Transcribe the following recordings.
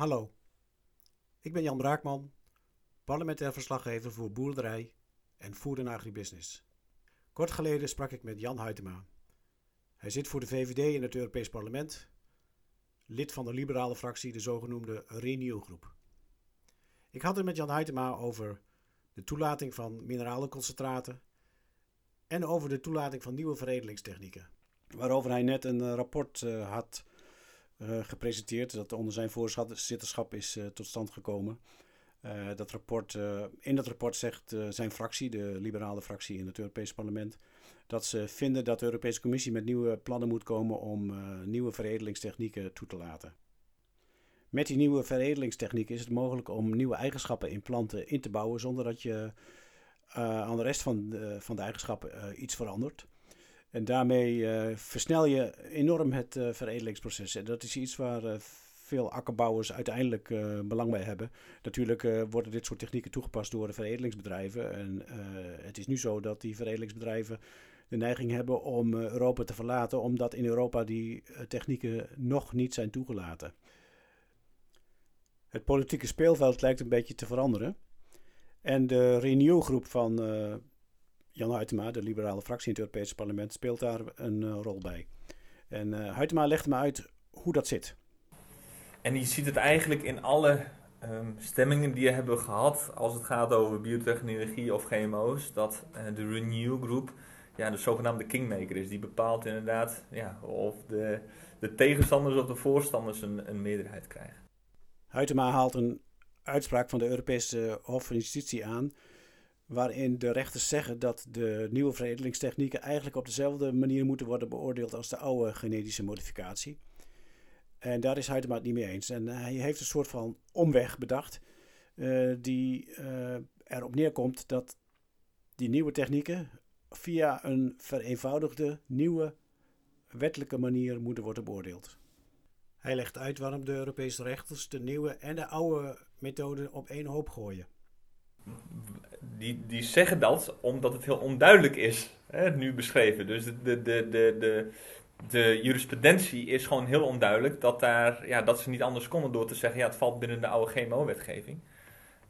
Hallo, ik ben Jan Braakman, parlementair verslaggever voor boerderij en Food Agribusiness. Kort geleden sprak ik met Jan Huytema. Hij zit voor de VVD in het Europees Parlement, lid van de liberale fractie, de zogenoemde Renew-groep. Ik had het met Jan Huytema over de toelating van mineralenconcentraten en over de toelating van nieuwe veredelingstechnieken. Waarover hij net een rapport uh, had gepresenteerd, dat onder zijn voorzitterschap is uh, tot stand gekomen. Uh, dat rapport, in dat rapport zegt zijn fractie, de liberale fractie in het Europese parlement, dat ze vinden dat de Europese Commissie met nieuwe plannen moet komen om nieuwe veredelingstechnieken toe te laten. Met die nieuwe veredelingstechnieken is het mogelijk om nieuwe eigenschappen in planten in te bouwen zonder dat je aan de rest van de, van de eigenschappen iets verandert. En daarmee uh, versnel je enorm het uh, veredelingsproces. En dat is iets waar uh, veel akkerbouwers uiteindelijk belang bij hebben. Natuurlijk worden dit soort technieken toegepast door de veredelingsbedrijven. En het is nu zo dat die veredelingsbedrijven de neiging hebben om Europa te verlaten, omdat in Europa die technieken nog niet zijn toegelaten. Het politieke speelveld lijkt een beetje te veranderen. En de Renew-groep van Jan Huytema, de liberale fractie in het Europese parlement, speelt daar een uh, rol bij. En uh, Huytema legt me uit hoe dat zit. En je ziet het eigenlijk in alle um, stemmingen die we hebben gehad als het gaat over biotechnologie of GMO's, dat uh, de Renew Groep ja, de zogenaamde kingmaker is. Die bepaalt inderdaad ja, of de, de tegenstanders of de voorstanders een, een meerderheid krijgen. Huytema haalt een uitspraak van de Europese Hof van Justitie aan waarin de rechters zeggen dat de nieuwe veredelingstechnieken eigenlijk op dezelfde manier moeten worden beoordeeld als de oude genetische modificatie. En daar is Huytema het niet mee eens. En hij heeft een soort van omweg bedacht, uh, die uh, erop neerkomt dat die nieuwe technieken via een vereenvoudigde, nieuwe wettelijke manier moeten worden beoordeeld. Hij legt uit waarom de Europese rechters de nieuwe en de oude methoden op één hoop gooien die, die zeggen dat omdat het heel onduidelijk is, hè, nu beschreven. Dus de, de, de, de, de, de jurisprudentie is gewoon heel onduidelijk dat, daar, ja, dat ze niet anders konden door te zeggen, ja, het valt binnen de oude GMO-wetgeving.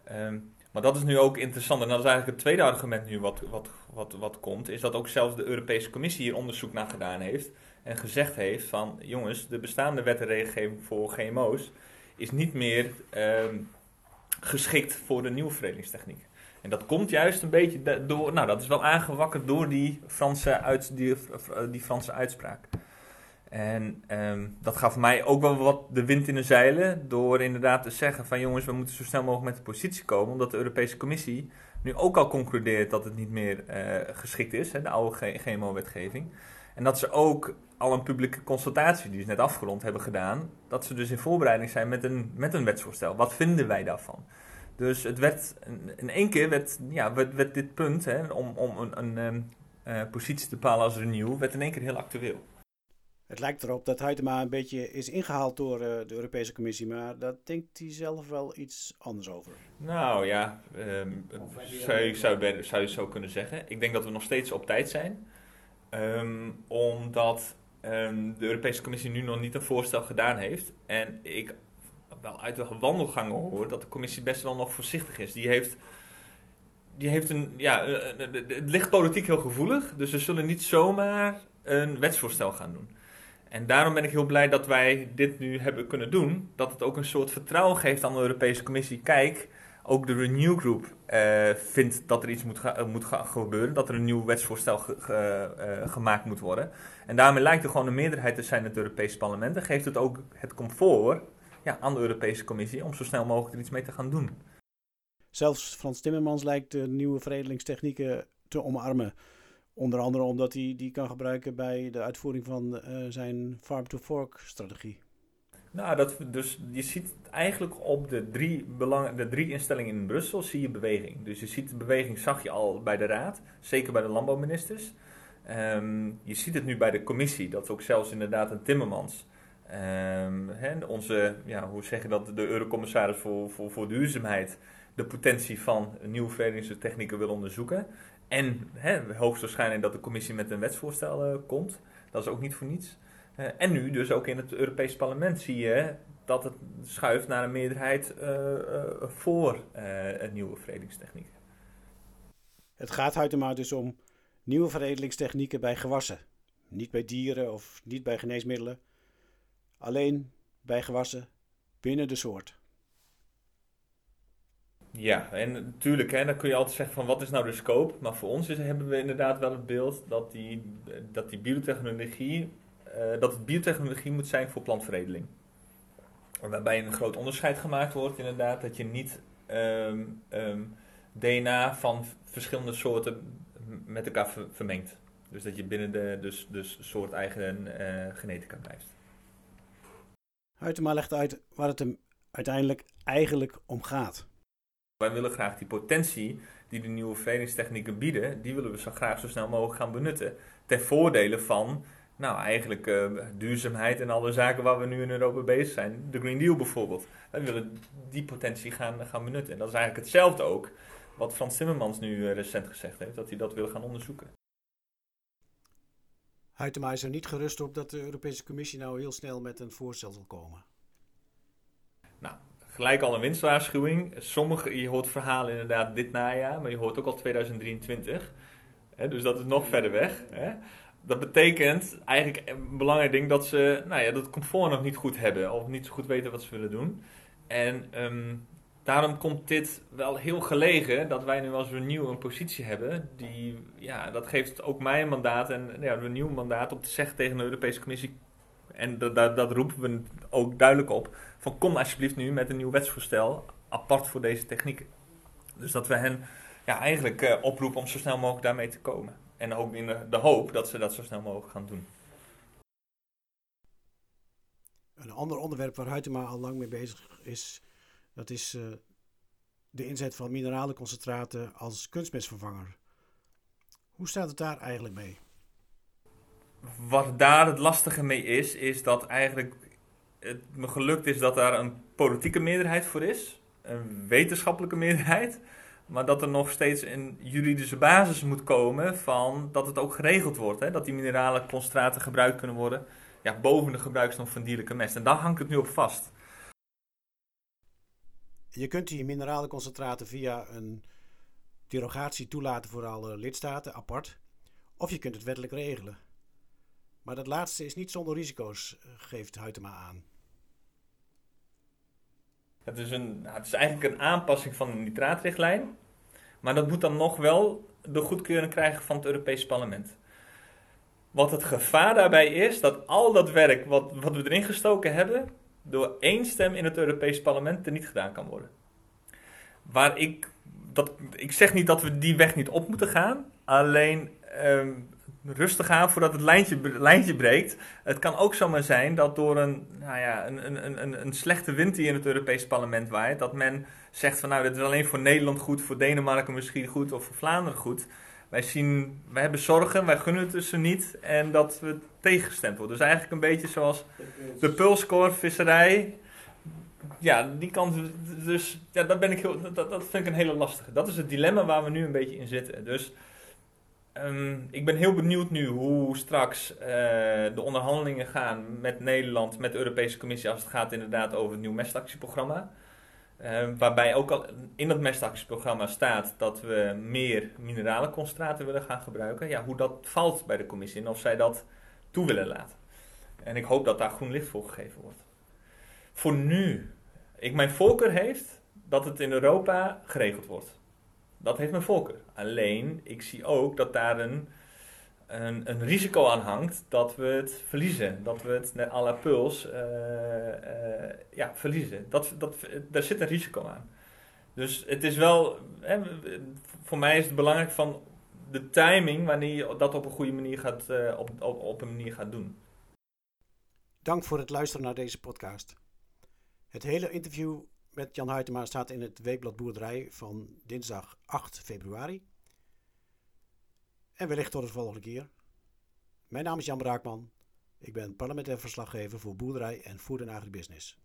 Ehm, maar dat is nu ook interessant. En dat is eigenlijk het tweede argument nu wat, wat, wat, wat komt. Is dat ook zelfs de Europese Commissie hier onderzoek naar gedaan heeft. En gezegd heeft van, jongens, de bestaande wet en regelgeving voor GMO's is niet meer ehm, geschikt voor de nieuwe veredelingstechniek. En dat komt juist een beetje door, nou dat is wel aangewakkerd door die Franse, uit, die, Franse uitspraak. En um, dat gaf mij ook wel wat de wind in de zeilen. Door inderdaad te zeggen van jongens, we moeten zo snel mogelijk met de positie komen. Omdat de Europese Commissie nu ook al concludeert dat het niet meer uh, geschikt is, hè, de oude GMO-wetgeving. En dat ze ook al een publieke consultatie, die is net afgerond, hebben gedaan. Dat ze dus in voorbereiding zijn met een, met een wetsvoorstel. Wat vinden wij daarvan? Dus het werd, in één keer werd, ja, werd, werd dit punt hè, om, om een, een, een uh, positie te bepalen als renew, werd in één keer heel actueel. Het lijkt erop dat Huytema een beetje is ingehaald door uh, de Europese Commissie, maar daar denkt hij zelf wel iets anders over. Nou ja, um, zou, zou, zou je zo kunnen zeggen. Ik denk dat we nog steeds op tijd zijn. Um, omdat um, de Europese Commissie nu nog niet een voorstel gedaan heeft. En ik wel uit de wandelgangen hoor dat de commissie best wel nog voorzichtig is. Die heeft, die heeft een, ja, het ligt politiek heel gevoelig, dus ze zullen niet zomaar een wetsvoorstel gaan doen. En daarom ben ik heel blij dat wij dit nu hebben kunnen doen. Dat het ook een soort vertrouwen geeft aan de Europese Commissie. Kijk, ook de Renew Group uh, vindt dat er iets moet, ga, moet gebeuren. Dat er een nieuw wetsvoorstel uh, gemaakt moet worden. En daarmee lijkt er gewoon een meerderheid te zijn in het Europese parlement. En geeft het ook het comfort ja, aan de Europese Commissie om zo snel mogelijk er iets mee te gaan doen. Zelfs Frans Timmermans lijkt de nieuwe veredelingstechnieken te omarmen. Onder andere omdat hij die kan gebruiken bij de uitvoering van uh, zijn farm-to-fork-strategie. Nou, dat, dus je ziet eigenlijk op de drie, belang, de drie instellingen in Brussel zie je beweging. Dus je ziet de beweging, zag je al bij de Raad, zeker bij de landbouwministers. Um, je ziet het nu bij de commissie, dat ook zelfs inderdaad een Timmermans Um, onze, ja, hoe zeg je dat, de eurocommissaris voor, voor, voor duurzaamheid de potentie van nieuwe verenigingstechnieken wil onderzoeken. En he, hoogstwaarschijnlijk dat de commissie met een wetsvoorstel uh, komt. Dat is ook niet voor niets. Uh, en nu dus ook in het Europees parlement zie je dat het schuift naar een meerderheid voor een nieuwe veredelingstechnieken. Het gaat uiteraard dus om nieuwe veredelingstechnieken bij gewassen. Niet bij dieren of niet bij geneesmiddelen. Alleen bij gewassen binnen de soort. Ja, en natuurlijk, hè, dan kun je altijd zeggen van wat is nou de scope. Maar voor ons is, hebben we inderdaad wel het beeld dat die, dat die biotechnologie, uh, dat het biotechnologie moet zijn voor plantveredeling. Waarbij een groot onderscheid gemaakt wordt inderdaad, dat je niet um, um, DNA van verschillende soorten met elkaar vermengt. Dus dat je binnen de dus, dus soort eigen uh, genetica blijft. Huytema legt uit waar het hem uiteindelijk eigenlijk om gaat. Wij willen graag die potentie die de nieuwe verenigingstechnieken bieden, die willen we zo graag zo snel mogelijk gaan benutten. Ten voordele van, nou eigenlijk uh, duurzaamheid en alle zaken waar we nu in Europa bezig zijn. De Green Deal bijvoorbeeld. Wij willen die potentie gaan, gaan benutten. En dat is eigenlijk hetzelfde ook wat Frans Timmermans nu uh, recent gezegd heeft, dat hij dat wil gaan onderzoeken. Huytema is er niet gerust op dat de Europese Commissie nou heel snel met een voorstel zal komen. Nou, gelijk al een winstwaarschuwing. Sommige, je hoort verhalen inderdaad dit najaar, maar je hoort ook al 2023. Hè, dus dat is nog verder weg. Hè. Dat betekent eigenlijk een belangrijk ding dat ze nou ja, dat comfort nog niet goed hebben of niet zo goed weten wat ze willen doen. En um, daarom komt dit wel heel gelegen dat wij nu als Renew een positie hebben. Die, ja, dat geeft ook mij een mandaat en ja, een nieuw mandaat om te zeggen tegen de Europese Commissie. En dat, dat, roepen we ook duidelijk op. Van kom alsjeblieft nu met een nieuw wetsvoorstel apart voor deze technieken. Dus dat we hen ja, eigenlijk uh, oproepen om zo snel mogelijk daarmee te komen. En ook in de, de hoop dat ze dat zo snel mogelijk gaan doen. Een ander onderwerp waar Huytema al lang mee bezig is, dat is uh, de inzet van mineralenconcentraten als kunstmestvervanger. Hoe staat het daar eigenlijk mee? Wat daar het lastige mee is, is dat eigenlijk het me gelukt is dat daar een politieke meerderheid voor is, een wetenschappelijke meerderheid, maar dat er nog steeds een juridische basis moet komen van dat het ook geregeld wordt, hè? dat die mineralenconcentraten gebruikt kunnen worden ja, boven de gebruiksnorm van dierlijke mest. En daar hangt het nu op vast. Je kunt die mineralenconcentraten via een derogatie toelaten voor alle lidstaten apart. Of je kunt het wettelijk regelen. Maar dat laatste is niet zonder risico's, geeft Huytema aan. Het is, een, het is eigenlijk een aanpassing van de nitraatrichtlijn. Maar dat moet dan nog wel de goedkeuring krijgen van het Europese parlement. Wat het gevaar daarbij is, dat al dat werk wat, wat we erin gestoken hebben, door één stem in het Europees Parlement er niet gedaan kan worden. Waar ik, dat, ik zeg niet dat we die weg niet op moeten gaan, alleen ehm, rustig aan voordat het lijntje, lijntje breekt. Het kan ook zomaar zijn dat door een, nou ja, een, een, een, een slechte wind die in het Europees Parlement waait, dat men zegt van nou, dit is alleen voor Nederland goed, voor Denemarken misschien goed of voor Vlaanderen goed. Wij, zien, wij hebben zorgen, wij gunnen het dus niet en dat we tegengestemd worden. Dus eigenlijk een beetje zoals de pulscore visserij. Ja, die kan dus, ja, dat, ben ik heel, dat, dat vind ik een hele lastige. Dat is het dilemma waar we nu een beetje in zitten. Dus um, ik ben heel benieuwd nu hoe straks uh, de onderhandelingen gaan met Nederland, met de Europese Commissie, als het gaat inderdaad over het nieuw mestactieprogramma. Uh, waarbij ook al in dat mestactieprogramma staat dat we meer mineralenconcentraten willen gaan gebruiken. Ja, hoe dat valt bij de commissie en of zij dat toe willen laten. En ik hoop dat daar groen licht voor gegeven wordt. Voor nu, ik mijn voorkeur heeft dat het in Europa geregeld wordt. Dat heeft mijn voorkeur. Alleen, ik zie ook dat daar een, een, een risico aan hangt dat we het verliezen. Dat we het à la puls uh, uh, ja, verliezen. Dat, dat, daar zit een risico aan. Dus het is wel, hè, voor mij is het belangrijk van de timing wanneer je dat op een goede manier gaat, uh, op, op, op een manier gaat doen. Dank voor het luisteren naar deze podcast. Het hele interview met Jan Huytema staat in het Weekblad Boerderij van dinsdag 8 februari. En wellicht tot de volgende keer. Mijn naam is Jan Braakman. Ik ben parlementair verslaggever voor Boerderij en Food Agribusiness.